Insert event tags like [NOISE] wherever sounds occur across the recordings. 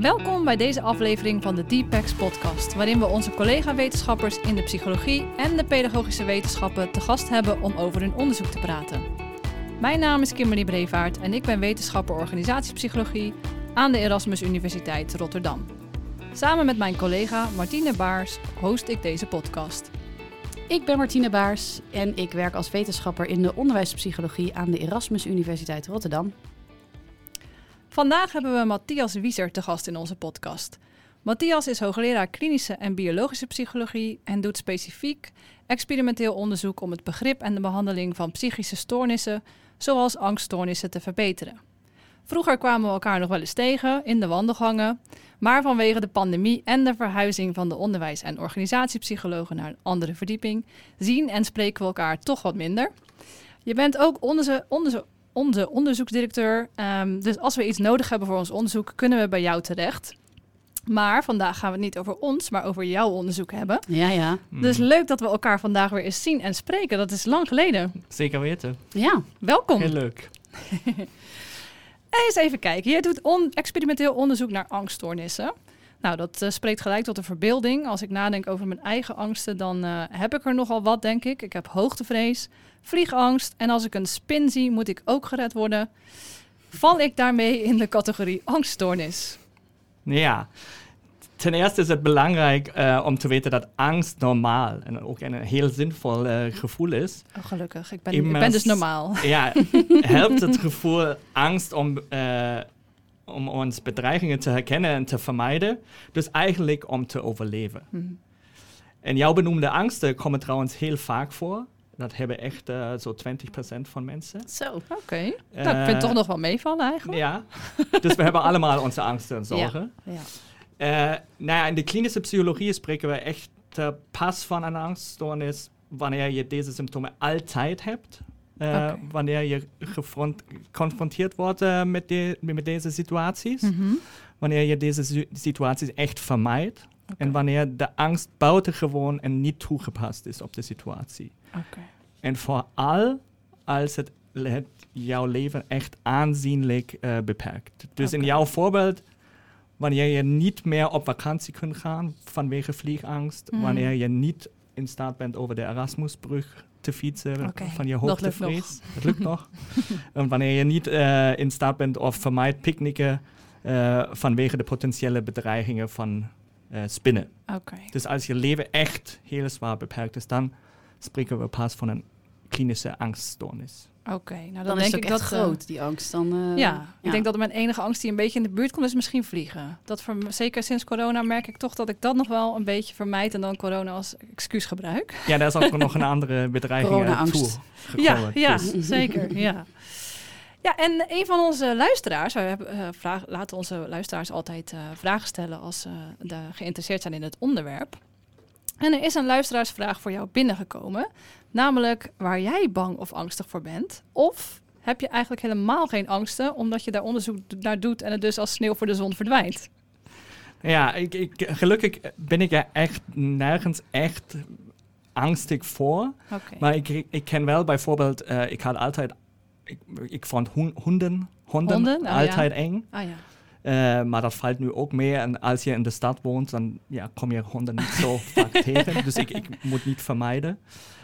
Welkom bij deze aflevering van de Deepex podcast, waarin we onze collega-wetenschappers in de psychologie en de pedagogische wetenschappen te gast hebben om over hun onderzoek te praten. Mijn naam is Kimberly Brevaart en ik ben wetenschapper organisatiepsychologie aan de Erasmus Universiteit Rotterdam. Samen met mijn collega Martine Baars host ik deze podcast. Ik ben Martine Baars en ik werk als wetenschapper in de onderwijspsychologie aan de Erasmus Universiteit Rotterdam. Vandaag hebben we Matthias Wieser te gast in onze podcast. Matthias is hoogleraar klinische en biologische psychologie en doet specifiek experimenteel onderzoek om het begrip en de behandeling van psychische stoornissen, zoals angststoornissen, te verbeteren. Vroeger kwamen we elkaar nog wel eens tegen in de wandelgangen, maar vanwege de pandemie en de verhuizing van de onderwijs- en organisatiepsychologen naar een andere verdieping zien en spreken we elkaar toch wat minder. Je bent ook onze, onze, onze onderzoeksdirecteur, ehm, dus als we iets nodig hebben voor ons onderzoek, kunnen we bij jou terecht. Maar vandaag gaan we het niet over ons, maar over jouw onderzoek hebben. Ja, ja. Dus leuk dat we elkaar vandaag weer eens zien en spreken. Dat is lang geleden. Zeker weten. Ja, Welkom. Heel leuk. [LAUGHS] Eens even kijken. Je doet on- experimenteel onderzoek naar angststoornissen. Nou, dat eh, spreekt gelijk tot de verbeelding. Als ik nadenk over mijn eigen angsten, dan eh, heb ik er nogal wat, denk ik. Ik heb hoogtevrees, vliegangst en als ik een spin zie, moet ik ook gered worden. Val ik daarmee in de categorie angststoornis? Ja, ten eerste is het belangrijk eh, om te weten dat angst normaal en ook een heel zinvol eh, gevoel is. Oh, gelukkig. Ik ben, ik Immers- ben dus normaal. Ja, [LAUGHS] helpt het gevoel angst om, eh, om ons bedreigingen te herkennen en te vermijden. Dus eigenlijk om te overleven. Hm. En jouw benoemde angsten komen trouwens heel vaak voor. Dat hebben echt zo 20% van mensen. zo. Oké. nou, ik vind het Eh, toch nog wel meevallen eigenlijk. Ja, dus we hebben allemaal onze angsten en zorgen. Ja. Nou ja, in de klinische psychologie spreken we echt eh, pas van een angststoornis wanneer je deze symptomen altijd hebt. Eh. Wanneer je geconfronteerd wordt eh, met, de, met deze situaties. Mhm. Wanneer je deze si- situaties echt vermijdt. En wanneer de angst buitengewoon en niet toegepast is op de situatie. Oké. En vooral als het, het jouw leven echt aanzienlijk eh, beperkt. Dus in jouw voorbeeld, wanneer je niet meer op vakantie kunt gaan vanwege vliegangst, Mhm. wanneer je niet in staat bent over de Erasmusbrug te fietsen Oké, van je hoogtevrees. Dat lukt nog. [LAUGHS] en wanneer je niet eh, in staat bent of vermijdt picknicken eh, vanwege de potentiële bedreigingen van eh, spinnen. Oké. Dus als je leven echt heel zwaar beperkt is, dan spreken we pas van een klinische angststoornis. Oké. Nou, dan, Dan, denk is het ik ook dat echt eh, groot, die angst. Dan, eh, Ja, ik denk dat mijn enige angst die een beetje in de buurt komt, is misschien vliegen. Dat voor, me- zeker sinds corona merk ik toch dat ik dat nog wel een beetje vermijd en dan corona als excuus gebruik. Ja, daar is ook nog een andere bedreiging Corona-angst. toe Ja, gekomen. ja Dus- zeker. Ja. ja, en een van onze luisteraars, wij hebben, eh, vraag, laten onze luisteraars altijd eh, vragen stellen als ze geïnteresseerd zijn in het onderwerp. En er is een luisteraarsvraag voor jou binnengekomen, namelijk waar jij bang of angstig voor bent. Of heb je eigenlijk helemaal geen angsten, omdat je daar onderzoek naar doet en het dus als sneeuw voor de zon verdwijnt? Ja, ik, ik, gelukkig ben ik er echt nergens echt angstig voor. Maar ik, ik ken wel bijvoorbeeld, eh, ik had altijd, ik, ik vond honden, Honden? Oh, altijd eng. Ah ja. Eh, maar dat valt nu ook meer. En als je in de stad woont, dan ja, kom je honden niet zo [LAUGHS] vaak tegen. Dus ik, ik moet niet vermijden.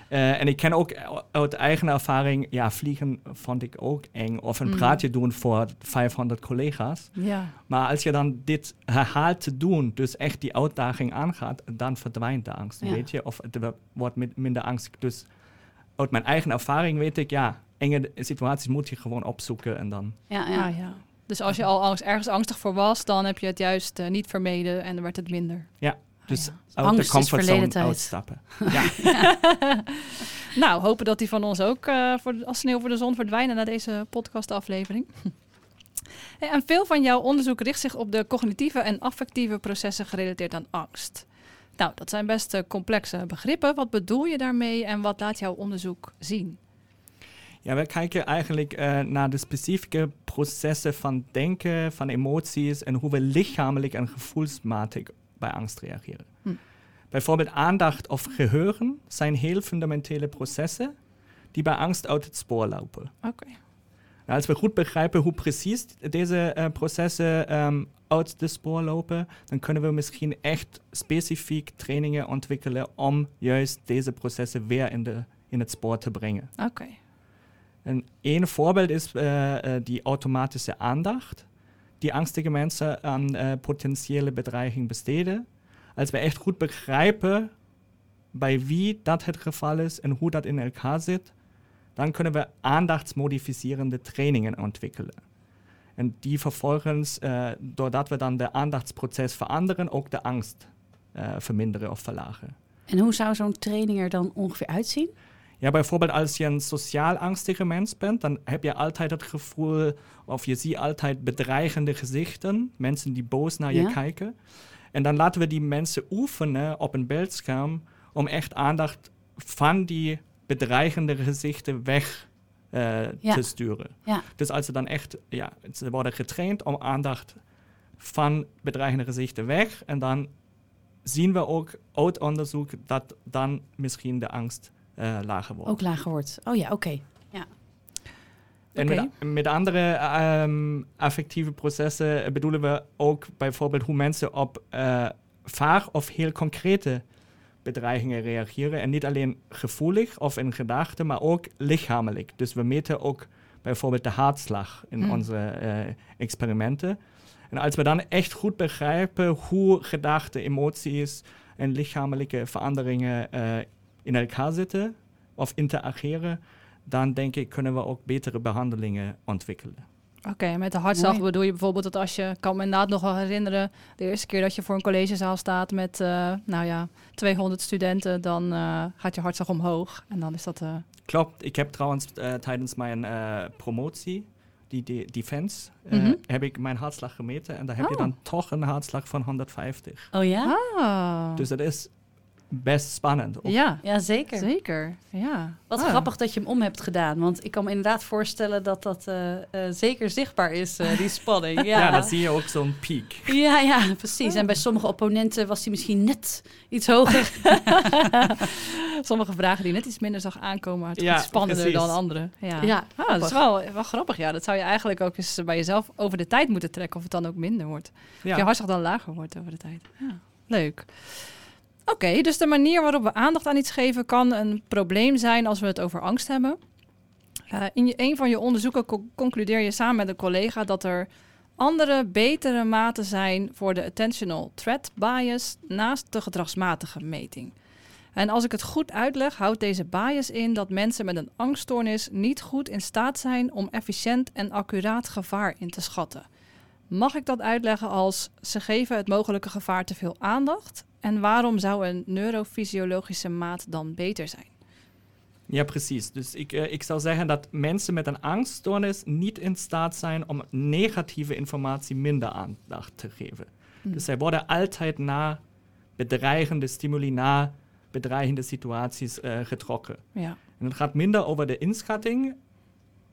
Eh, en ik ken ook uit eigen ervaring, ja, vliegen vond ik ook eng. Of een Mm. praatje doen voor 500 collega's. Ja. Maar als je dan dit herhaalt te doen, dus echt die uitdaging aangaat, dan verdwijnt de angst, Ja. weet je. Of het wo- wordt mit- minder angstig. Dus uit mijn eigen ervaring weet ik, ja, enge situaties moet je gewoon opzoeken en dan... Ja, ja. Ah, ja. Dus als je al angst, ergens angstig voor was, dan heb je het juist eh, niet vermeden en dan werd het minder. Ja, Ah, Dus ja. uit Angst de is comfortzone verleden tijd. uitstappen. [LAUGHS] Ja. [LAUGHS] nou, hopen dat die van ons ook eh, voor, als sneeuw voor de zon verdwijnen na deze podcastaflevering. [LAUGHS] Hey, en veel van jouw onderzoek richt zich op de cognitieve en affectieve processen gerelateerd aan angst. Nou, dat zijn best eh, complexe begrippen. Wat bedoel je daarmee en wat laat jouw onderzoek zien? Ja, we kijken eigenlijk eh, naar de specifieke processen van denken, van emoties en hoe we lichamelijk en gevoelsmatig bij angst reageren. Hm. Bijvoorbeeld aandacht of geheugen zijn heel fundamentele processen die bij angst uit het spoor lopen. Oké. Nou, als we goed begrijpen hoe precies deze eh, processen ehm, uit de spoor lopen, dan kunnen we misschien echt specifiek trainingen ontwikkelen om juist deze processen weer in, de, in het spoor te brengen. Oké. En één voorbeeld is eh, die automatische aandacht, die angstige mensen aan eh, potentiële bedreiging besteden. Als we echt goed begrijpen bij wie dat het geval is en hoe dat in elkaar zit, dan kunnen we aandachtsmodificerende trainingen ontwikkelen. En die vervolgens, eh, doordat we dan de aandachtsproces veranderen, ook de angst verminderen of verlagen. En hoe zou zo'n training er dan ongeveer uitzien? Ja, bijvoorbeeld als je een sociaal angstige mens bent, dan heb je altijd het gevoel, of je ziet altijd bedreigende gezichten, mensen die boos naar je Ja. kijken. En dan laten we die mensen oefenen op een beeldscherm om echt aandacht van die bedreigende gezichten weg eh, Ja. te sturen. Ja. Dus als ze dan echt, ja, ze worden getraind om aandacht van bedreigende gezichten weg. En dan zien we ook uit onderzoek dat dan misschien de angst eh, lager wordt. Ook lager wordt. Oh ja, oké. En Oké. met, met andere ehm, affectieve processen bedoelen we ook bijvoorbeeld hoe mensen op eh, vaag of heel concrete bedreigingen reageren. En niet alleen gevoelig of in gedachten, maar ook lichamelijk. Dus we meten ook bijvoorbeeld de hartslag in Hmm. onze eh, experimenten. En als we dan echt goed begrijpen hoe gedachten, emoties en lichamelijke veranderingen eh, in elkaar zitten of interageren, dan denk ik kunnen we ook betere behandelingen ontwikkelen. Oké, met de hartslag Mooi. bedoel je bijvoorbeeld dat als je, ik kan me inderdaad nog wel herinneren, de eerste keer dat je voor een collegezaal staat met, eh, nou ja, 200 studenten, dan eh, gaat je hartslag omhoog. En dan is dat, eh, Klopt, ik heb trouwens tijdens mijn promotie, die de defense, Mhm. heb ik mijn hartslag gemeten en daar heb je Oh. dan toch een hartslag van 150. Oh ja? ah, Dus dat is best spannend. Ja, Ja, zeker. zeker. Ja. Wat Ah. grappig dat je hem om hebt gedaan. Want ik kan me inderdaad voorstellen dat dat eh, eh, zeker zichtbaar is, eh, die spanning. [LAUGHS] Ja. Ja, dan zie je ook zo'n piek. ja, ja, precies. En bij sommige opponenten was hij misschien net iets hoger. [LAUGHS] Sommige vragen die net iets minder zag aankomen, maar het Ja, iets spannender precies. dan andere. Ja, Ja, Ah, dat is wel, wel grappig. Ja, dat zou je eigenlijk ook eens bij jezelf over de tijd moeten trekken, of het dan ook minder wordt. Of je Ja, hartslag dan lager wordt over de tijd. Ja, leuk. Oké, dus de manier waarop we aandacht aan iets geven kan een probleem zijn als we het over angst hebben. Eh, in je, een van je onderzoeken co- concludeer je samen met een collega dat er andere, betere maten zijn voor de attentional threat bias naast de gedragsmatige meting. En als ik het goed uitleg, houdt deze bias in dat mensen met een angststoornis niet goed in staat zijn om efficiënt en accuraat gevaar in te schatten. Mag ik dat uitleggen als ze geven het mogelijke gevaar te veel aandacht? En waarom zou een neurofysiologische maat dan beter zijn? ja, precies. Dus ik, eh, ik zou zeggen dat mensen met een angststoornis niet in staat zijn om negatieve informatie minder aandacht te geven. Hm. Dus zij worden altijd naar bedreigende stimuli, naar bedreigende situaties eh, getrokken. Ja, En het gaat minder over de inschatting,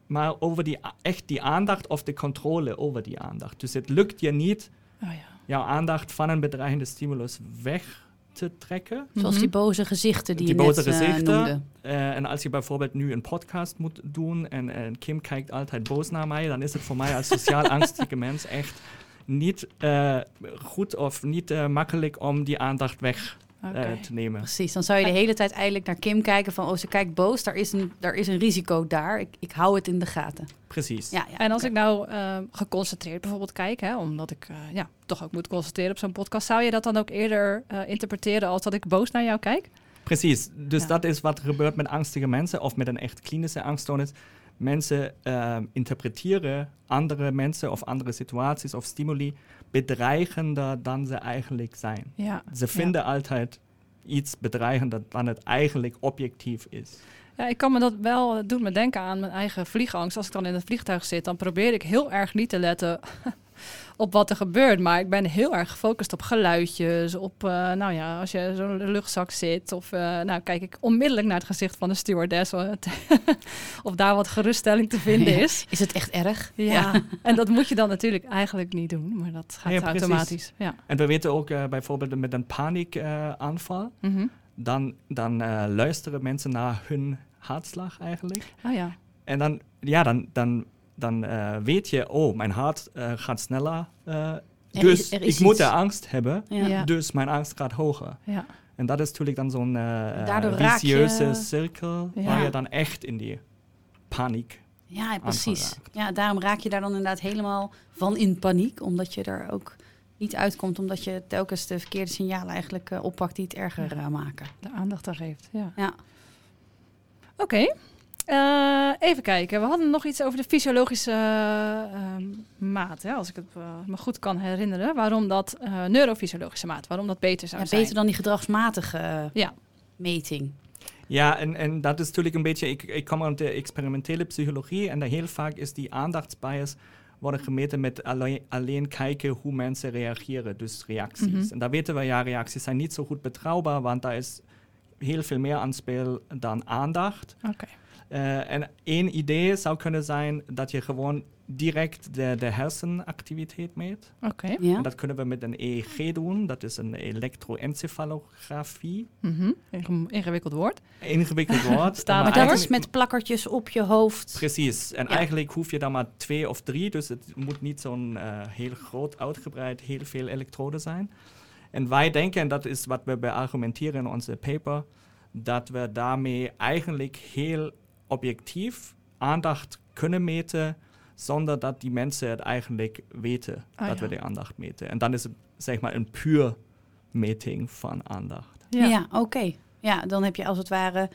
maar over die, echt die aandacht of de controle over die aandacht. Dus het lukt je niet oh ja. Jouw aandacht van een bedreigende stimulus weg te trekken. Zoals die boze gezichten die, Die je boze net eh, gezichten. noemde. Eh, en als je bijvoorbeeld nu een podcast moet doen en, en Kim kijkt altijd boos naar mij, dan is het voor mij als sociaal [LAUGHS] angstige mens echt niet eh, goed of niet makkelijk om die aandacht weg eh, te nemen. Precies, dan zou je de hele tijd eigenlijk naar Kim kijken van... oh, ze kijkt boos, daar is een, daar is een risico daar. Ik, ik hou het in de gaten. Precies. Ja, ja, En als ik nou eh, geconcentreerd bijvoorbeeld kijk, hè, omdat ik eh, ja, toch ook moet concentreren op zo'n podcast, zou je dat dan ook eerder eh, interpreteren als dat ik boos naar jou kijk? Precies, dus Ja. dat is wat er gebeurt met angstige mensen of met een echt klinische angststoornis. Mensen ehm, interpreteren andere mensen of andere situaties of stimuli bedreigender dan ze eigenlijk zijn. Ja. Ze vinden altijd iets bedreigender dan het eigenlijk objectief is. Ja, ik kan me dat wel, het doet me denken aan mijn eigen vliegangst. Als ik dan in het vliegtuig zit, dan probeer ik heel erg niet te letten op wat er gebeurt. Maar ik ben heel erg gefocust op geluidjes. Op, eh, nou ja, als je zo'n luchtzak zit. Of eh, nou kijk ik onmiddellijk naar het gezicht van de stewardess. [LAUGHS] of daar wat geruststelling te vinden is. Is het echt erg? Ja. [LAUGHS] en dat moet je dan natuurlijk eigenlijk niet doen. Maar dat gaat automatisch. Ja. En we weten ook uh, bijvoorbeeld met een paniekaanval. Mm dan, dan luisteren mensen naar hun hartslag eigenlijk. Oh ja. En dan, ja, dan, dan, dan uh, weet je, oh, mijn hart uh, gaat sneller. Uh, dus ik iets. moet er angst hebben. Ja. Dus mijn angst gaat hoger. Ja. En dat is natuurlijk dan zo'n vicieuze je... cirkel ja. waar je dan echt in die paniek. Ja, precies. Ja, daarom raak je daar dan inderdaad helemaal van in paniek, omdat je er ook niet uitkomt, omdat je telkens de verkeerde signalen eigenlijk oppakt die het erger maken. De aandacht daar geeft. Ja. ja. Oké. Uh, even kijken. We hadden nog iets over de fysiologische uh, maat. Hè, als ik het uh, me goed kan herinneren. Waarom dat neurofysiologische maat, waarom dat beter zou ja, zijn. Beter dan die gedragsmatige ja. meting. Ja, en, en dat is natuurlijk een beetje. Ik, ik kom uit de experimentele psychologie. En daar heel vaak is die aandachtsbias worden gemeten met alleen, alleen, kijken hoe mensen reageren. Dus reacties. Mm -hmm. En daar weten we ja, reacties zijn niet zo goed betrouwbaar, want daar is heel veel meer aan speel dan aandacht. Oké. Uh, en één idee zou kunnen zijn dat je gewoon direct de, de hersenactiviteit meet. Oké. Okay. Ja. En dat kunnen we met een EEG doen. Dat is een elektroencefalografie. Mm -hmm. Ingewikkeld woord. Ingewikkeld woord. [LAUGHS] Staat maar dat is met plakkertjes op je hoofd. Precies. En ja. eigenlijk hoef je dan maar twee of drie. Dus het moet niet zo'n uh, heel groot, uitgebreid, heel veel elektroden zijn. En wij denken, en dat is wat we beargumenteren in onze paper, dat we daarmee eigenlijk heel objectief aandacht kunnen meten, zonder dat die mensen het eigenlijk weten ah, dat ja. we de aandacht meten. En dan is het zeg maar een puur meting van aandacht. Ja, ja oké. Okay. Ja, dan heb je als het ware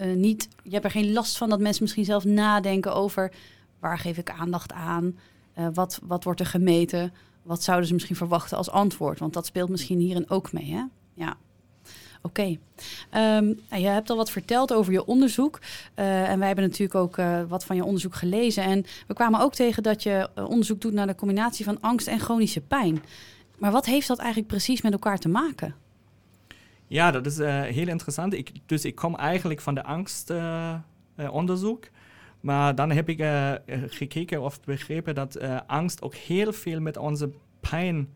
uh, niet, je hebt er geen last van dat mensen misschien zelf nadenken over waar geef ik aandacht aan, uh, wat, wat wordt er gemeten, wat zouden ze misschien verwachten als antwoord, want dat speelt misschien hierin ook mee, hè? Ja. Oké. Um, nou, je hebt al wat verteld over je onderzoek. Uh, en wij hebben natuurlijk ook uh, wat van je onderzoek gelezen. En we kwamen ook tegen dat je uh, onderzoek doet naar de combinatie van angst en chronische pijn. Maar wat heeft dat eigenlijk precies met elkaar te maken? Ja, dat is heel interessant. Dus ik kom eigenlijk van de angstonderzoek. maar dan heb ik gekeken of begrepen dat angst ook heel veel met onze pijn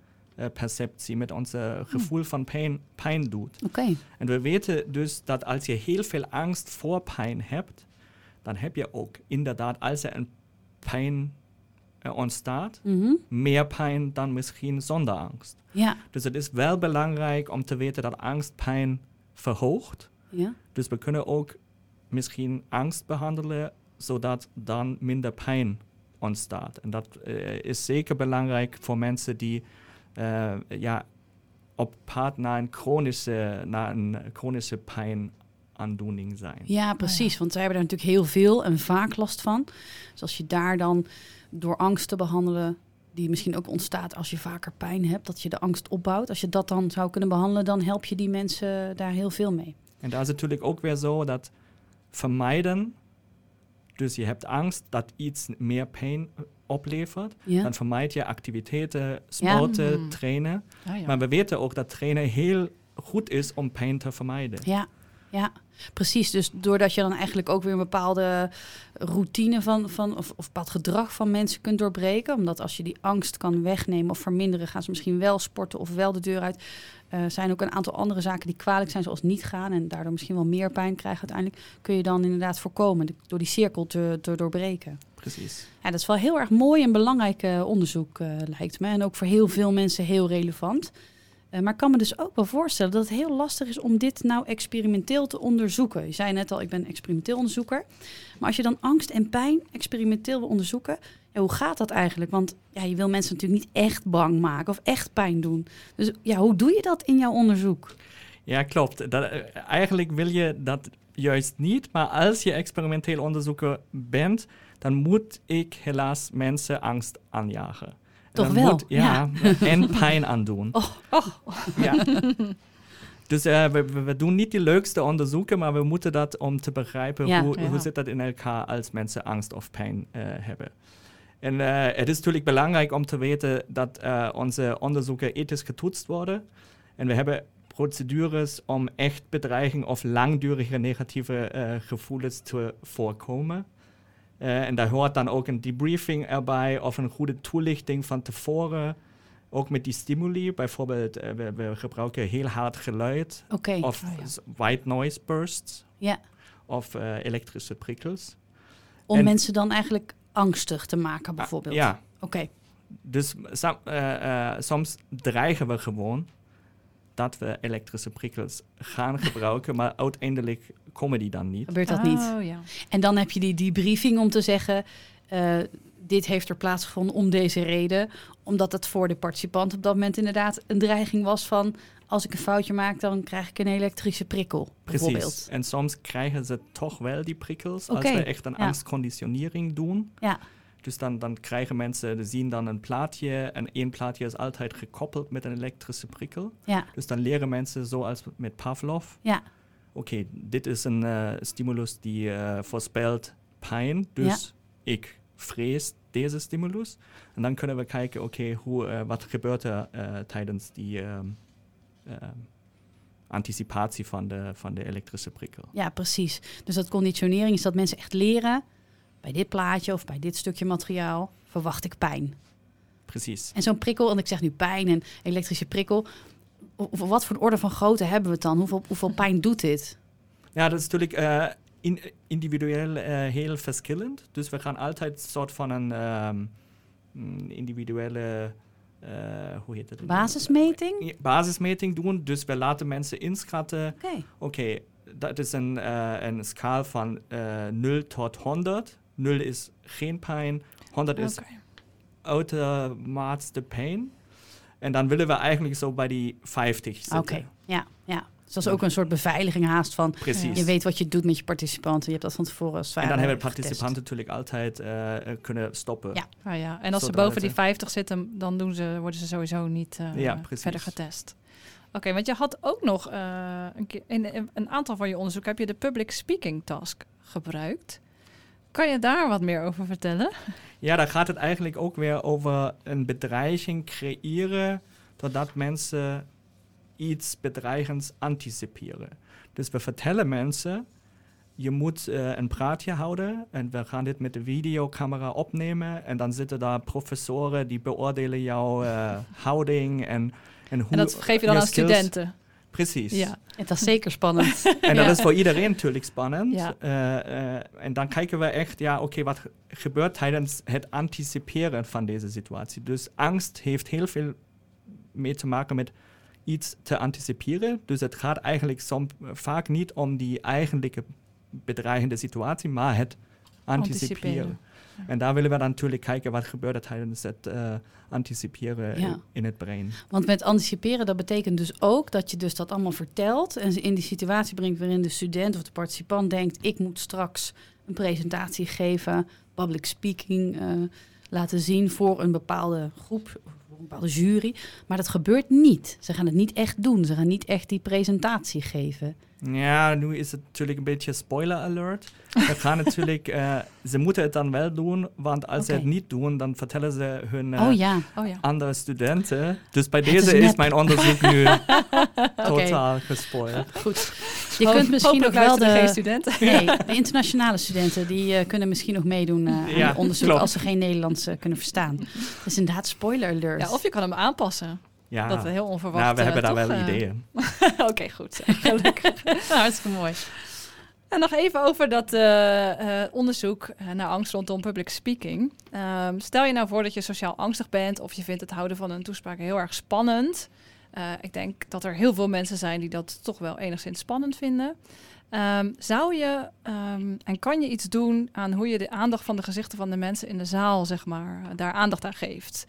perceptie, met ons gevoel hm. van pijn, pijn doet. Okay. En we weten dus dat als je heel veel angst voor pijn hebt, dan heb je ook inderdaad, als er een pijn uh, ontstaat, mm -hmm. meer pijn dan misschien zonder angst. Ja. Dus het is wel belangrijk om te weten dat angst pijn verhoogt. Ja. Dus we kunnen ook misschien angst behandelen, zodat dan minder pijn ontstaat. En dat uh, is zeker belangrijk voor mensen die ja, op pad naar een chronische, naar een chronische pijnaandoening zijn. Ja, precies. Oh ja. Want zij hebben er natuurlijk heel veel en vaak last van. Dus als je daar dan door angst te behandelen, die misschien ook ontstaat als je vaker pijn hebt, dat je de angst opbouwt. Als je dat dan zou kunnen behandelen, dan help je die mensen daar heel veel mee. En daar is het natuurlijk ook weer zo dat vermijden, dus je hebt angst dat iets meer pijn oplevert, ja. dan vermijd je activiteiten, sporten, ja. trainen. Ah, ja. Maar we weten ook dat trainen heel goed is om pijn te vermijden. Ja, ja. Precies, dus doordat je dan eigenlijk ook weer een bepaalde routine van, van of, of bepaald gedrag van mensen kunt doorbreken. Omdat als je die angst kan wegnemen of verminderen, gaan ze misschien wel sporten of wel de deur uit. Er uh, zijn ook een aantal andere zaken die kwalijk zijn, zoals niet gaan en daardoor misschien wel meer pijn krijgen uiteindelijk. Kun je dan inderdaad voorkomen door die cirkel te, te doorbreken. Precies. Ja, dat is wel heel erg mooi en belangrijk uh, onderzoek, uh, lijkt me. En ook voor heel veel mensen heel relevant. Uh, maar ik kan me dus ook wel voorstellen dat het heel lastig is om dit nou experimenteel te onderzoeken. Je zei net al, ik ben experimenteel onderzoeker. Maar als je dan angst en pijn experimenteel wil onderzoeken, hoe gaat dat eigenlijk? Want ja, je wil mensen natuurlijk niet echt bang maken of echt pijn doen. Dus ja, hoe doe je dat in jouw onderzoek? Ja, klopt. Dat, eigenlijk wil je dat juist niet. Maar als je experimenteel onderzoeker bent, dan moet ik helaas mensen angst aanjagen. Toch wel? Moet, ja, ja. [LAUGHS] en pijn aandoen. Oh, oh. Ja. Dus uh, we, we, doen niet die leukste onderzoeken, maar we moeten dat om te begrijpen ja, hoe, ja. hoe zit dat in elkaar als mensen angst of pijn uh, hebben. En uh, het is natuurlijk belangrijk om te weten dat uh, onze onderzoeken ethisch getoetst worden. En we hebben procedures om echt bedreiging of langdurige negatieve uh, gevoelens te voorkomen. En daar hoort dan ook een debriefing erbij of een goede toelichting van tevoren. Ook met die stimuli, bijvoorbeeld we, we, gebruiken heel hard geluid okay. of Oh, ja. white noise bursts Ja, of elektrische prikkels. om En- mensen dan eigenlijk angstig te maken bijvoorbeeld. Ja, Oké, Dus som- eh, eh, soms dreigen we gewoon dat we elektrische prikkels gaan gebruiken, maar uiteindelijk komen die dan niet. gebeurt dat niet. Oh, ja. En dan heb je die debriefing om te zeggen... eh, dit heeft er plaatsgevonden om deze reden. Omdat het voor de participant op dat moment inderdaad een dreiging was van... als ik een foutje maak, dan krijg ik een elektrische prikkel, bijvoorbeeld. Precies. En soms krijgen ze toch wel die prikkels als we echt een ja. angstconditionering doen. Ja, Dus dan, dan krijgen mensen, zien dan een plaatje en één plaatje is altijd gekoppeld met een elektrische prikkel. ja, Dus dan leren mensen zoals met Pavlov, ja, oké, dit is een eh, stimulus die eh, voorspelt pijn, dus ik vrees deze stimulus. En dan kunnen we kijken, oké, hoe, eh, wat gebeurt er tijdens die ehm, ehm, anticipatie van de, van de elektrische prikkel. ja, precies. Dus dat conditionering is dat mensen echt leren... bij dit plaatje of bij dit stukje materiaal verwacht ik pijn. Precies. En zo'n prikkel, en ik zeg nu pijn en elektrische prikkel... Of wat voor orde van grootte hebben we het dan? Hoeveel, hoeveel [LAUGHS] pijn doet dit? Ja, dat is natuurlijk eh, in, individueel eh, heel verschillend. Dus we gaan altijd een soort van een ehm, mm, individuele, eh, hoe heet het? Basismeting? Basismeting doen. Dus we laten mensen inschatten, Oké, oké, dat is een, een schaal van eh 0 tot 100. 0 is geen pijn, 100 is Oké. uitermate pijn. En dan willen we eigenlijk zo bij die 50 zitten. oké. Ja, ja. Dus dat is ook een soort beveiliging haast van... Precies. Je weet wat je doet met je participanten. Je hebt dat van tevoren als het en dan hebben participanten natuurlijk altijd eh, eh, kunnen stoppen. Ja. Ah, ja. En als ze boven die eh, 50 zitten, dan doen ze, worden ze sowieso niet eh, Ja, precies. verder getest. Oké, want je had ook nog eh, een, keer, in, in een aantal van je onderzoek heb je de public speaking task gebruikt. Kan je daar wat meer over vertellen? Ja, daar gaat het eigenlijk ook weer over een bedreiging creëren, doordat mensen iets bedreigends anticiperen. Dus we vertellen mensen, je moet eh, een praatje houden en we gaan dit met de videocamera opnemen en dan zitten daar professoren die beoordelen jouw eh, houding en, en hoe... en dat geef je dan aan skills- studenten. Precies. Ja. Het is zeker spannend. [LAUGHS] En dat Ja. is voor iedereen natuurlijk spannend. Ja. Eh, eh, en dan kijken we echt, ja, oké, wat ge- gebeurt tijdens het anticiperen van deze situatie. Dus angst heeft heel veel mee te maken met iets te anticiperen. Dus het gaat eigenlijk som, vaak niet om die eigenlijke bedreigende situatie, maar het anticiperen. Anticiperen. En daar willen we dan natuurlijk kijken wat gebeurt er tijdens het eh, anticiperen Ja. in, in het brein. Want met anticiperen, dat betekent dus ook dat je dus dat allemaal vertelt... en ze in die situatie brengt waarin de student of de participant denkt... ik moet straks een presentatie geven, public speaking eh, laten zien... voor een bepaalde groep, voor een bepaalde jury. Maar dat gebeurt niet. Ze gaan het niet echt doen. Ze gaan niet echt die presentatie geven. Ja, nu is het natuurlijk een beetje spoiler alert. [LAUGHS] We gaan natuurlijk, eh, ze moeten het dan wel doen, want als ze Oké. het niet doen, dan vertellen ze hun eh, oh ja, Oh ja. andere studenten. Dus bij Het deze is is, mijn onderzoek nu [LAUGHS] totaal gespoild. Goed. [LAUGHS] Je kunt misschien ook wel luisteren geen de... studenten. Nee, de internationale studenten die eh, kunnen misschien nog meedoen eh, aan Ja, het onderzoek klopt. als ze geen Nederlands eh, kunnen verstaan. Dus inderdaad, spoiler alert. Ja, of je kan hem aanpassen. Ja, Dat is heel onverwacht. nou, we eh, hebben daar wel eh, ideeën. [LAUGHS] Oké, goed. [LAUGHS] Gelukkig. [LAUGHS] Hartstikke mooi. En nog even over dat eh, onderzoek naar angst rondom public speaking. Ehm, stel je nou voor dat je sociaal angstig bent of je vindt het houden van een toespraak heel erg spannend. Ik denk dat er heel veel mensen zijn die dat toch wel enigszins spannend vinden. Ehm, zou je ehm, en kan je iets doen aan hoe je de aandacht van de gezichten van de mensen in de zaal, zeg maar, daar aandacht aan geeft?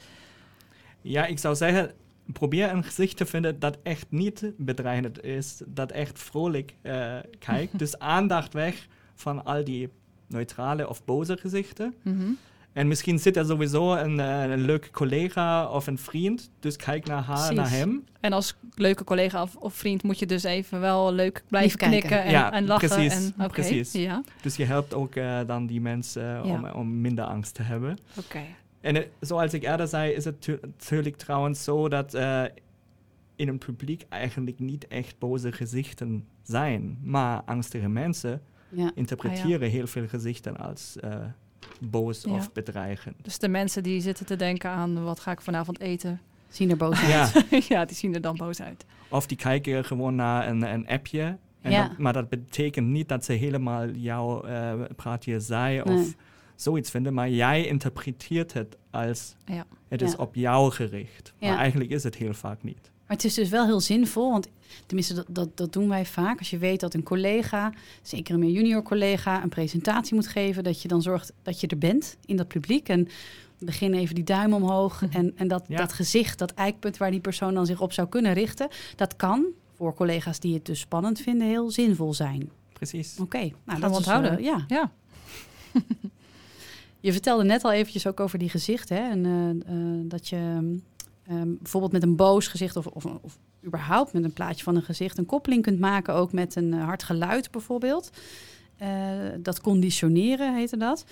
Ja, ik zou zeggen, probeer een gezicht te vinden dat echt niet bedreigend is, dat echt vrolijk eh, kijkt. [LAUGHS] dus aandacht weg van al die neutrale of boze gezichten. Mhm. En misschien zit er sowieso een, eh, een leuke collega of een vriend, dus kijk naar haar, Precies. naar hem. En als leuke collega of, of vriend moet je dus even wel leuk blijven kijken. knikken en, Ja, en lachen. precies, En, precies. Ja, Dus je helpt ook eh, dan die mensen Ja. om, om minder angst te hebben. oké. En zoals ik eerder zei, is het tu- natuurlijk trouwens zo dat eh, in een publiek eigenlijk niet echt boze gezichten zijn. Maar angstige mensen Ja. interpreteren heel veel gezichten als eh, boos Ja. of bedreigend. Dus de mensen die zitten te denken aan wat ga ik vanavond eten. Zien er boos [LAUGHS] uit. [LAUGHS] Ja, die zien er dan boos uit. of die kijken gewoon naar een, een appje. En Ja. dat- maar dat betekent niet dat ze helemaal jouw eh, praatje zei of. Zoiets vinden. Maar jij interpreteert het als Ja. het is op jou gericht. Ja. Maar eigenlijk is het heel vaak niet. Maar het is dus wel heel zinvol, want tenminste dat, dat, dat doen wij vaak. Als je weet dat een collega, zeker een meer junior collega, een presentatie moet geven, dat je dan zorgt dat je er bent in dat publiek. En begin even die duim omhoog [LAUGHS] en, en dat, Ja. dat gezicht, dat eikpunt waar die persoon dan zich op zou kunnen richten, dat kan voor collega's die het dus spannend vinden heel zinvol zijn. Precies. Oké, nou Gaan dat onthouden. ja. Ja. [LAUGHS] Je vertelde net al eventjes ook over die gezichten. Hè? En eh, eh, dat je ehm, bijvoorbeeld met een boos gezicht of, of, of überhaupt met een plaatje van een gezicht een koppeling kunt maken, ook met een eh, hard geluid bijvoorbeeld. Dat conditioneren heette dat.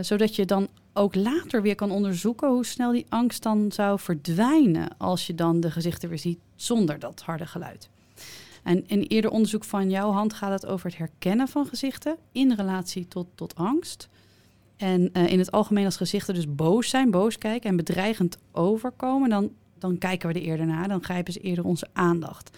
Zodat je dan ook later weer kan onderzoeken hoe snel die angst dan zou verdwijnen als je dan de gezichten weer ziet zonder dat harde geluid. En in eerder onderzoek van jouw hand gaat het over het herkennen van gezichten in relatie tot, tot angst. En eh, in het algemeen als gezichten dus boos zijn, boos kijken en bedreigend overkomen, dan, dan kijken we er eerder naar. Dan grijpen ze eerder onze aandacht.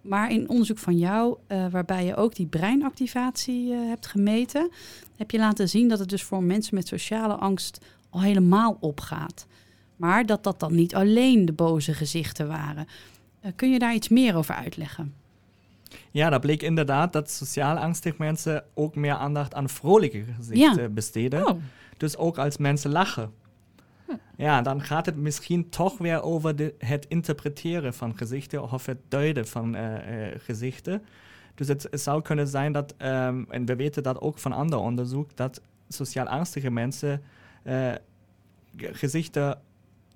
Maar in onderzoek van jou, eh, waarbij je ook die breinactivatie eh, hebt gemeten, heb je laten zien dat het dus voor mensen met sociale angst al helemaal opgaat. Maar dat dat dan niet alleen de boze gezichten waren. Kun je daar iets meer over uitleggen? Ja, dat bleek inderdaad dat sociaal angstig mensen ook meer aandacht aan vrolijke gezichten Ja. besteden. Oh, Dus ook als mensen lachen. Ja, dan gaat het misschien toch weer over de, het interpreteren van gezichten of het duiden van eh, eh, gezichten. Dus het, het zou kunnen zijn dat, ehm, en we weten dat ook van ander onderzoek, dat sociaal angstige mensen eh, ge- gezichten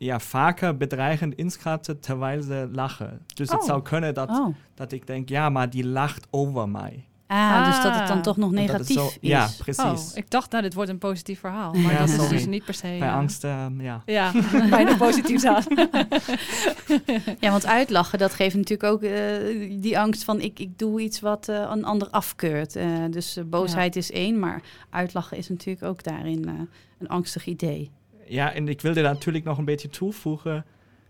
ja, vaker bedreigend inschatten terwijl ze lachen. Dus het Oh. zou kunnen dat, Oh. dat ik denk, ja, maar die lacht over mij. Ah, dus dat het dan Ah. toch nog negatief zo- is. Ja, oh, precies. ik dacht, nou, dit wordt een positief verhaal. Maar Ja, dat is dus niet per se... Bij ja. angst, ehm, ja. Ja, [LAUGHS] bijna positief aan. [LAUGHS] Ja, want uitlachen, dat geeft natuurlijk ook eh, die angst van ik, ik doe iets wat eh, een ander afkeurt. Eh, dus boosheid is één, maar uitlachen is natuurlijk ook daarin eh, een angstig idee. Ja, en ik wilde natuurlijk nog een beetje toevoegen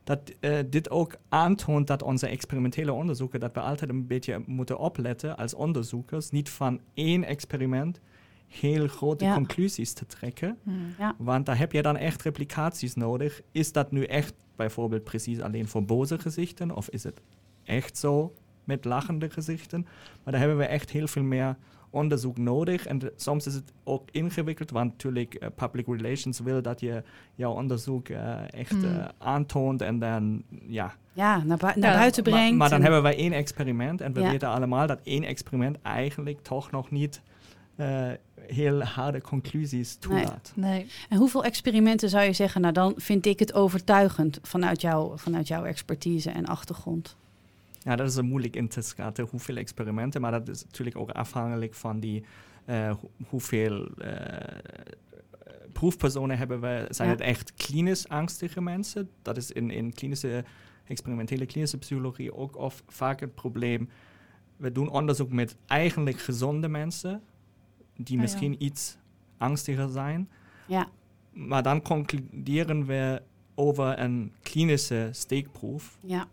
dat eh, dit ook aantoont dat onze experimentele onderzoeken, dat we altijd een beetje moeten opletten als onderzoekers, niet van één experiment heel grote Ja. conclusies te trekken. Hmm. Want daar heb je dan echt replicaties nodig. Is dat nu echt bijvoorbeeld precies alleen voor boze gezichten of is het echt zo met lachende gezichten? Maar daar hebben we echt heel veel meer onderzoek nodig. En soms is het ook ingewikkeld, want natuurlijk eh, public relations wil dat je jouw onderzoek eh, echt eh, aantoont en dan ja. Ja, naar, bui- naar Ja, buiten Maar, brengt. maar dan en- hebben wij één experiment en we Ja. weten allemaal dat één experiment eigenlijk toch nog niet heel harde conclusies Nee. toelaat. Nee. En hoeveel experimenten zou je zeggen, nou dan vind ik het overtuigend vanuit, jou, vanuit jouw expertise en achtergrond? Ja, dat is een moeilijk in te schatten hoeveel experimenten, maar dat is natuurlijk ook afhankelijk van die eh, hoe- hoeveel eh, proefpersonen hebben we. Zijn Ja. het echt klinisch angstige mensen? Dat is in, in klinische, experimentele klinische psychologie ook of vaak het probleem. We doen onderzoek met eigenlijk gezonde mensen, die ja. misschien iets angstiger zijn. Ja, Maar dan concluderen we over een klinische steekproef. ja.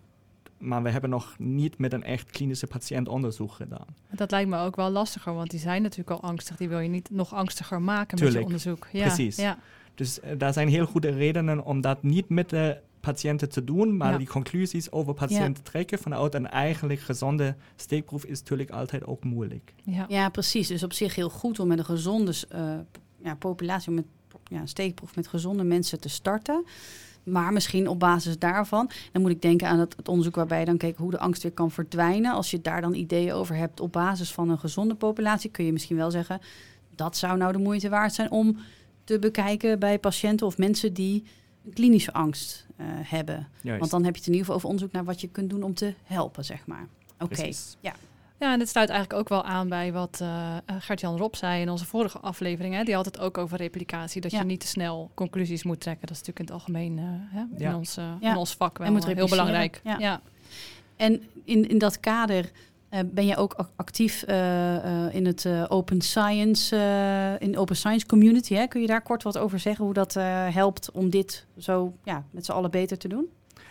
Maar we hebben nog niet met een echt klinische patiënt onderzoek gedaan. Dat lijkt me ook wel lastiger, want die zijn natuurlijk al angstig. Die wil je niet nog angstiger maken met je onderzoek. Ja, Precies. Ja. Dus eh, daar zijn heel goede redenen om dat niet met de patiënten te doen, maar Ja. die conclusies over patiënten trekken vanuit een eigenlijk gezonde steekproef is natuurlijk altijd ook moeilijk. Ja. ja, precies. Dus op zich heel goed om met een gezonde eh, ja, populatie, om met ja, een steekproef met gezonde mensen te starten. Maar misschien op basis daarvan, dan moet ik denken aan het, het onderzoek waarbij je dan keek hoe de angst weer kan verdwijnen. Als je daar dan ideeën over hebt op basis van een gezonde populatie, kun je misschien wel zeggen, dat zou nou de moeite waard zijn om te bekijken bij patiënten of mensen die een klinische angst eh, hebben. Juist. Want dan heb je het in ieder geval over onderzoek naar wat je kunt doen om te helpen, zeg maar. Oké. Ja, en dit sluit eigenlijk ook wel aan bij wat uh, Gert-Jan Rob zei in onze vorige aflevering. Hè? Die had het ook over replicatie, dat Ja. je niet te snel conclusies moet trekken. Dat is natuurlijk in het algemeen uh, hè, Ja. in, ons, uh, Ja. in ons vak wel heel belangrijk. Ja. Ja. En in, in dat kader eh, ben je ook ac- actief eh, eh, in het eh, open science, eh, in de open science community. Hè? Kun je daar kort wat over zeggen hoe dat eh, helpt om dit zo ja, met z'n allen beter te doen?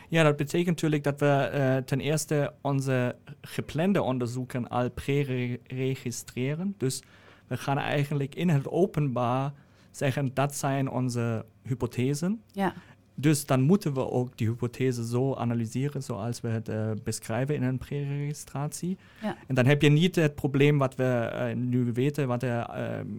Ja, dat betekent natuurlijk dat we eh, ten eerste onze geplande onderzoeken al pre-registreren. Dus we gaan eigenlijk in het openbaar zeggen dat zijn onze hypothesen. Ja, Dus dan moeten we ook die hypothese zo analyseren zoals we het eh, beschrijven in een pre-registratie. Ja. En dan heb je niet het probleem wat we eh, nu weten, wat er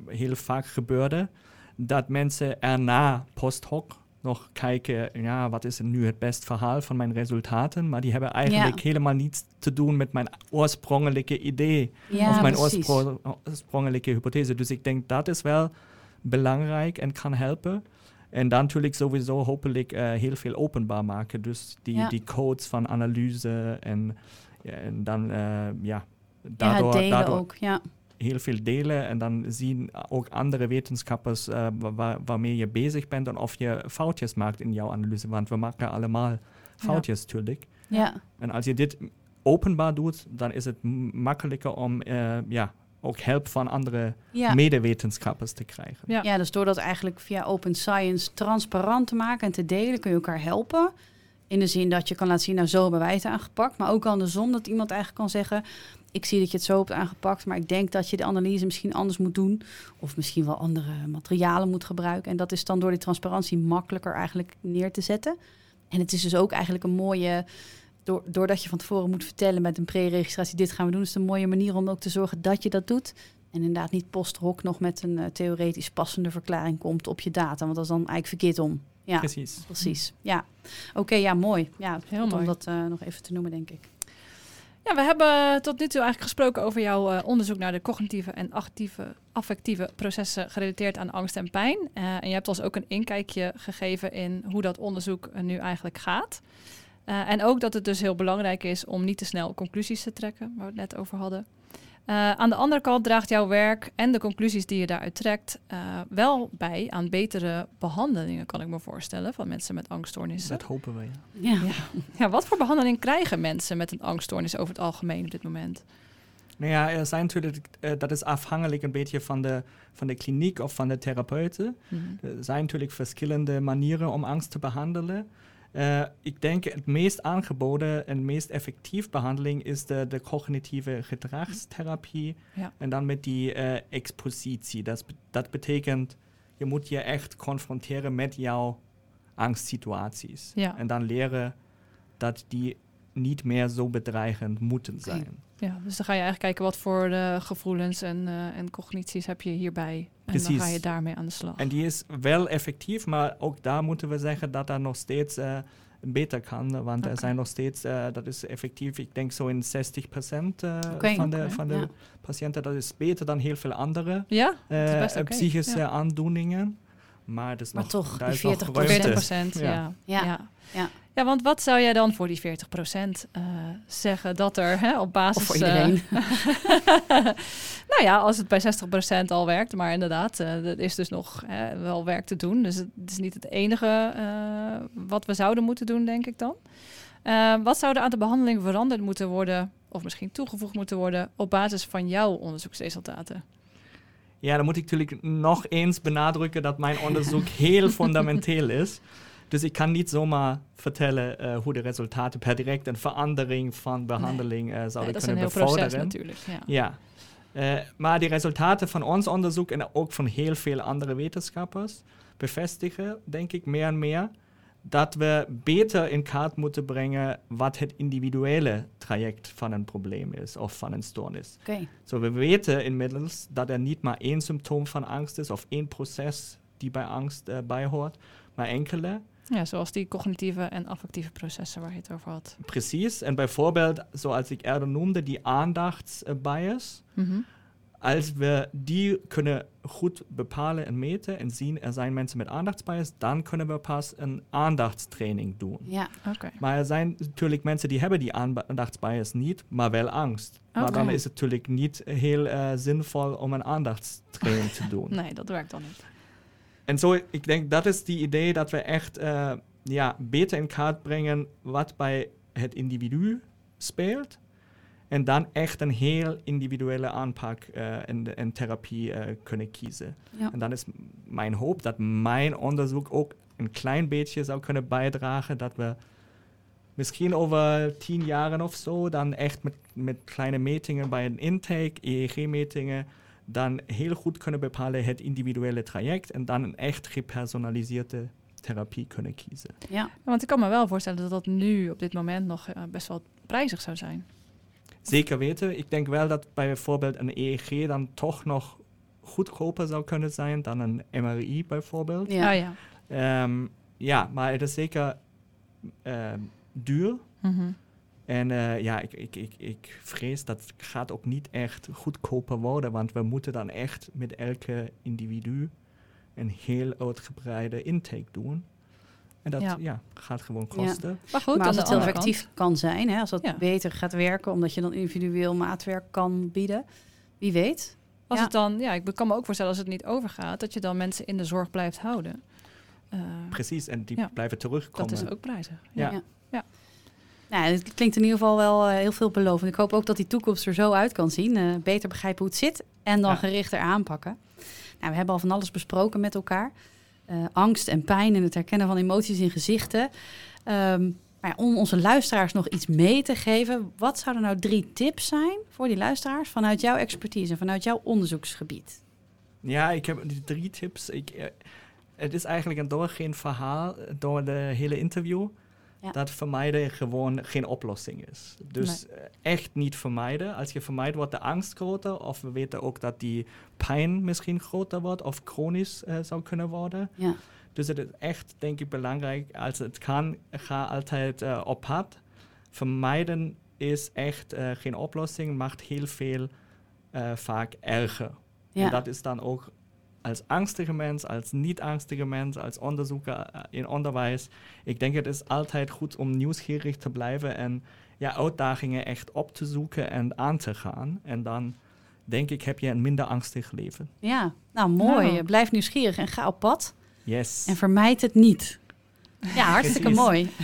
heel vaak gebeurde, dat mensen erna post hoc nog kijken, ja, wat is nu het beste verhaal van mijn resultaten, maar die hebben eigenlijk Ja. helemaal niets te doen met mijn oorspronkelijke idee ja of mijn precies. oorspronkelijke hypothese. Dus ik denk dat is wel belangrijk en kan helpen. En dan natuurlijk sowieso hopelijk eh, heel veel openbaar maken. Dus die, Ja. die codes van analyse en, en dan eh, ja, Ja, daardoor, delen daardoor ook. Ja. Heel veel delen. En dan zien ook andere wetenschappers eh, wa- wa- waarmee je bezig bent en of je foutjes maakt in jouw analyse. Want we maken allemaal foutjes natuurlijk. Ja. En als je dit openbaar doet, dan is het makkelijker om eh, ja, ook hulp van andere Ja. medewetenschappers te krijgen. Ja. Ja, dus door dat eigenlijk via open science transparant te maken en te delen, kun je elkaar helpen. In de zin dat je kan laten zien, nou zo hebben wij het aangepakt. Maar ook andersom, dat iemand eigenlijk kan zeggen... ik zie dat je het zo hebt aangepakt, maar ik denk dat je de analyse misschien anders moet doen. Of misschien wel andere materialen moet gebruiken. En dat is dan door die transparantie makkelijker eigenlijk neer te zetten. En het is dus ook eigenlijk een mooie... Door, doordat je van tevoren moet vertellen met een pre-registratie... dit gaan we doen, is het een mooie manier om ook te zorgen dat je dat doet. En inderdaad niet post-hoc nog met een eh, theoretisch passende verklaring komt op je data. Want dat is dan eigenlijk verkeerd om. Ja, Precies. precies. Ja, oké, ja, mooi. Ja, Heel mooi. om dat eh, nog even te noemen, denk ik. Ja, we hebben tot nu toe eigenlijk gesproken over jouw eh, onderzoek naar de cognitieve en actieve, affectieve processen gerelateerd aan angst en pijn. Eh, en je hebt ons ook een inkijkje gegeven in hoe dat onderzoek nu eigenlijk gaat. En ook dat het dus heel belangrijk is om niet te snel conclusies te trekken, waar we het net over hadden. Eh, aan de andere kant draagt jouw werk en de conclusies die je daaruit trekt eh, wel bij aan betere behandelingen, kan ik me voorstellen, van mensen met angststoornissen. Dat hopen we. Ja. Ja, Ja. Ja, wat voor behandeling krijgen mensen met een angststoornis over het algemeen op dit moment? Nou ja, er zijn natuurlijk, eh, dat is afhankelijk een beetje van de, van de kliniek of van de therapeuten. Mhm. Er zijn natuurlijk verschillende manieren om angst te behandelen. Eh, ik denk het meest aangeboden en meest effectief behandeling is de, de cognitieve gedragstherapie. Ja. En dan met die eh, expositie. Dat, dat betekent, je moet je echt confronteren met jouw angstsituaties. Ja. En dan leren dat die niet meer zo bedreigend moeten zijn. Ja, dus dan ga je eigenlijk kijken wat voor eh, gevoelens en, eh, en cognities heb je hierbij. En dan Precies. ga je daarmee aan de slag. En die is wel effectief, maar ook daar moeten we zeggen dat dat nog steeds eh, beter kan. Want er zijn nog steeds, dat is effectief, ik denk zo in 60% eh Oké, van de, van de ja. patiënten. Dat is beter dan heel veel andere ja, psychische Ja. aandoeningen. Maar, het is Maar nog, toch, die is nog 40%. ruimte. 40 procent, ja. Ja. Ja. Ja. Want wat zou jij dan voor die 40 procent eh, zeggen dat er hè, op basis... Of voor eh, iedereen. [LAUGHS] nou ja, als het bij 60 procent al werkt, maar inderdaad, eh, er is dus nog eh, wel werk te doen. Dus het is niet het enige eh, wat we zouden moeten doen, denk ik dan. Eh, wat zou er aan de behandeling veranderd moeten worden, of misschien toegevoegd moeten worden, op basis van jouw onderzoeksresultaten? Ja, dan moet ik natuurlijk nog eens benadrukken dat mijn onderzoek [LAUGHS] heel fundamenteel is. Dus ik kan niet zomaar vertellen eh, hoe de resultaten per direct een verandering van behandeling eh, Nee, zouden dat is een kunnen proces bevorderen. natuurlijk. Ja. Ja. Eh, maar die resultaten van ons onderzoek en ook van heel veel andere wetenschappers bevestigen, denk ik, meer en meer dat we beter in kaart moeten brengen wat het individuele traject van een probleem is of van een stoornis. Zo, we weten inmiddels dat er niet maar één symptoom van angst is of één proces die bij angst bijhoort, maar enkele. Ja, zoals die cognitieve en affectieve processen waar je het over had. Precies. En bijvoorbeeld, zoals ik eerder noemde, die aandachtsbias. Mhm. als we die kunnen goed bepalen en meten en zien er zijn mensen met aandachtsbias, dan kunnen we pas een aandachtstraining doen. Ja, Oké. Maar er zijn natuurlijk mensen die hebben die aandachtsbias niet, maar wel angst. Maar dan is het natuurlijk niet heel eh, zinvol om een aandachtstraining te doen. [LAUGHS] Nee, dat werkt dan niet. En zo, ik denk dat is die idee dat we echt eh, ja, beter in kaart brengen wat bij het individu speelt. En dan echt een heel individuele aanpak eh, en, en therapie eh, kunnen kiezen. ja. En dan is mijn hoop dat mijn onderzoek ook een klein beetje zou kunnen bijdragen dat we misschien over tien jaren of zo dan echt met, met kleine metingen bij een intake, EEG-metingen, dan heel goed kunnen bepalen het individuele traject en dan een echt gepersonaliseerde therapie kunnen kiezen. ja. Ja, want ik kan me wel voorstellen dat dat nu op dit moment nog eh, best wel prijzig zou zijn. Zeker weten. Ik denk wel dat bijvoorbeeld een EEG dan toch nog goedkoper zou kunnen zijn dan een MRI bijvoorbeeld. Ja. Ah, ja. Ehm, ja, maar het is zeker ehm, duur. Mhm. En eh, ja, ik, ik, ik, ik vrees dat het gaat ook niet echt goedkoper worden, want we moeten dan echt met elke individu een heel uitgebreide intake doen. En dat Ja. ja. gaat gewoon Ja. kosten. Maar goed, maar als het heel effectief kant- kan zijn, hè, als dat Ja. beter gaat werken, omdat je dan individueel maatwerk kan bieden, wie weet. Als Ja. het dan, ja, ik kan me ook voorstellen als het niet overgaat, dat je dan mensen in de zorg blijft houden. Eh, Precies, en die Ja. blijven terugkomen. dat is ook prijzig. Ja. Ja. Nou, het klinkt in ieder geval wel eh, heel veelbelovend. Ik hoop ook dat die toekomst er zo uit kan zien. Eh, beter begrijpen hoe het zit en dan Ja. gerichter aanpakken. Nou, we hebben al van alles besproken met elkaar. Eh, angst en pijn en het herkennen van emoties in gezichten. Ehm, maar om onze luisteraars nog iets mee te geven, wat zouden nou drie tips zijn voor die luisteraars vanuit jouw expertise en vanuit jouw onderzoeksgebied? Ja, ik heb drie tips. Ik, het is eigenlijk een doorgaand verhaal door de hele interview. Ja. Dat vermijden gewoon geen oplossing is. Dus eh, echt niet vermijden. Als je vermijdt, wordt de angst groter. Of we weten ook dat die pijn misschien groter wordt of chronisch eh, zou kunnen worden. Ja, Dus het is echt, denk ik, belangrijk. Als het kan, ga altijd eh, op pad. Vermijden is echt geen oplossing, maakt heel veel vaak erger. ja. En dat is dan ook als angstige mens, als niet angstige mens, als onderzoeker eh, in onderwijs. Ik denk, het is altijd goed om nieuwsgierig te blijven en ja, uitdagingen echt op te zoeken en aan te gaan. En dan denk ik, heb je een minder angstig leven. ja. nou mooi. Nou. Blijf nieuwsgierig en ga op pad. Yes. En vermijd het niet. Ja, hartstikke Precies. mooi. [LAUGHS]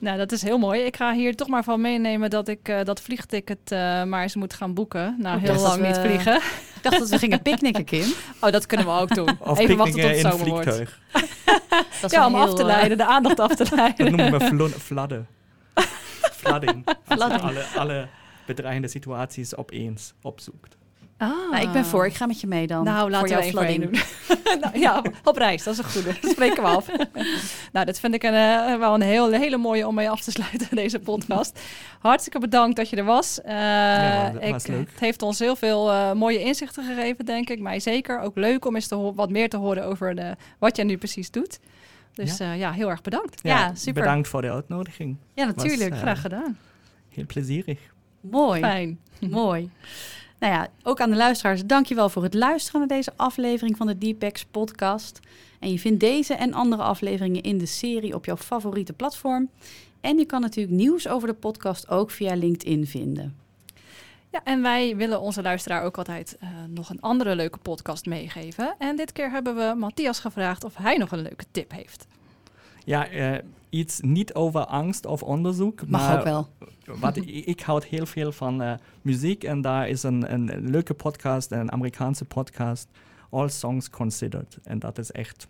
Nou, dat is heel mooi. Ik ga hier toch maar van meenemen dat ik eh, dat vliegticket eh, maar eens moet gaan boeken. Nou, Ik heel lang niet vliegen. Ik dacht dat we gingen picknicken, Kim. Oh, dat kunnen we ook doen. of Even wachten tot het in een zomer wordt. vliegtuig. [LAUGHS] Dat is Ja, wel om heel, af te eh, leiden, de aandacht af te Dat leiden. noemen we vlo- fladden. [LAUGHS] Flooding. Als je Flooding. alle, alle bedreigende situaties opeens opzoekt. Ah. Nou, ik ben voor. Ik ga met je mee dan. Nou, voor laten jouw we even doen. [LAUGHS] nou, ja, op reis, dat is een goede. Dat spreken we af. [LAUGHS] nou, dat vind ik een, eh, wel een heel, hele mooie om mee af te sluiten, [LAUGHS] deze podcast. Hartstikke bedankt dat je er was. Eh, Ja, dat ik- was leuk. Het heeft ons heel veel eh, mooie inzichten gegeven, denk ik. Mij zeker. Ook leuk om eens te wat meer te horen over de, wat jij nu precies doet. Dus ja, ja heel erg bedankt. Ja, super. Bedankt voor de uitnodiging. Ja, natuurlijk. Was, Graag gedaan. Heel plezierig. Mooi. Fijn. Mooi. Nou ja, ook aan de luisteraars, dankjewel voor het luisteren naar deze aflevering van de Deepex podcast. En je vindt deze en andere afleveringen in de serie op jouw favoriete platform. En je kan natuurlijk nieuws over de podcast ook via LinkedIn vinden. Ja, en wij willen onze luisteraar ook altijd eh, nog een andere leuke podcast meegeven. En dit keer hebben we Matthias gevraagd of hij nog een leuke tip heeft. Ja, eh, iets niet over angst of onderzoek. Mag maar ook wel. Wat, ik, ik houd heel veel van eh, muziek en daar is een, een leuke podcast, een Amerikaanse podcast, All Songs Considered. En dat is echt,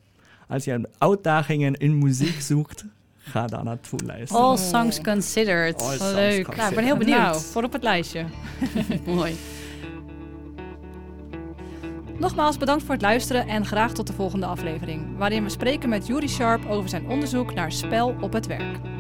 als je uitdagingen in muziek [LAUGHS] zoekt, ga daar naartoe luisteren. All songs considered. All songs leuk. considered. Nou, ik ben heel benieuwd. Nou, voor op het lijstje. [LAUGHS] Mooi. Nogmaals bedankt voor het luisteren en graag tot de volgende aflevering. Waarin we spreken met Yuri Sharp over zijn onderzoek naar spel op het werk.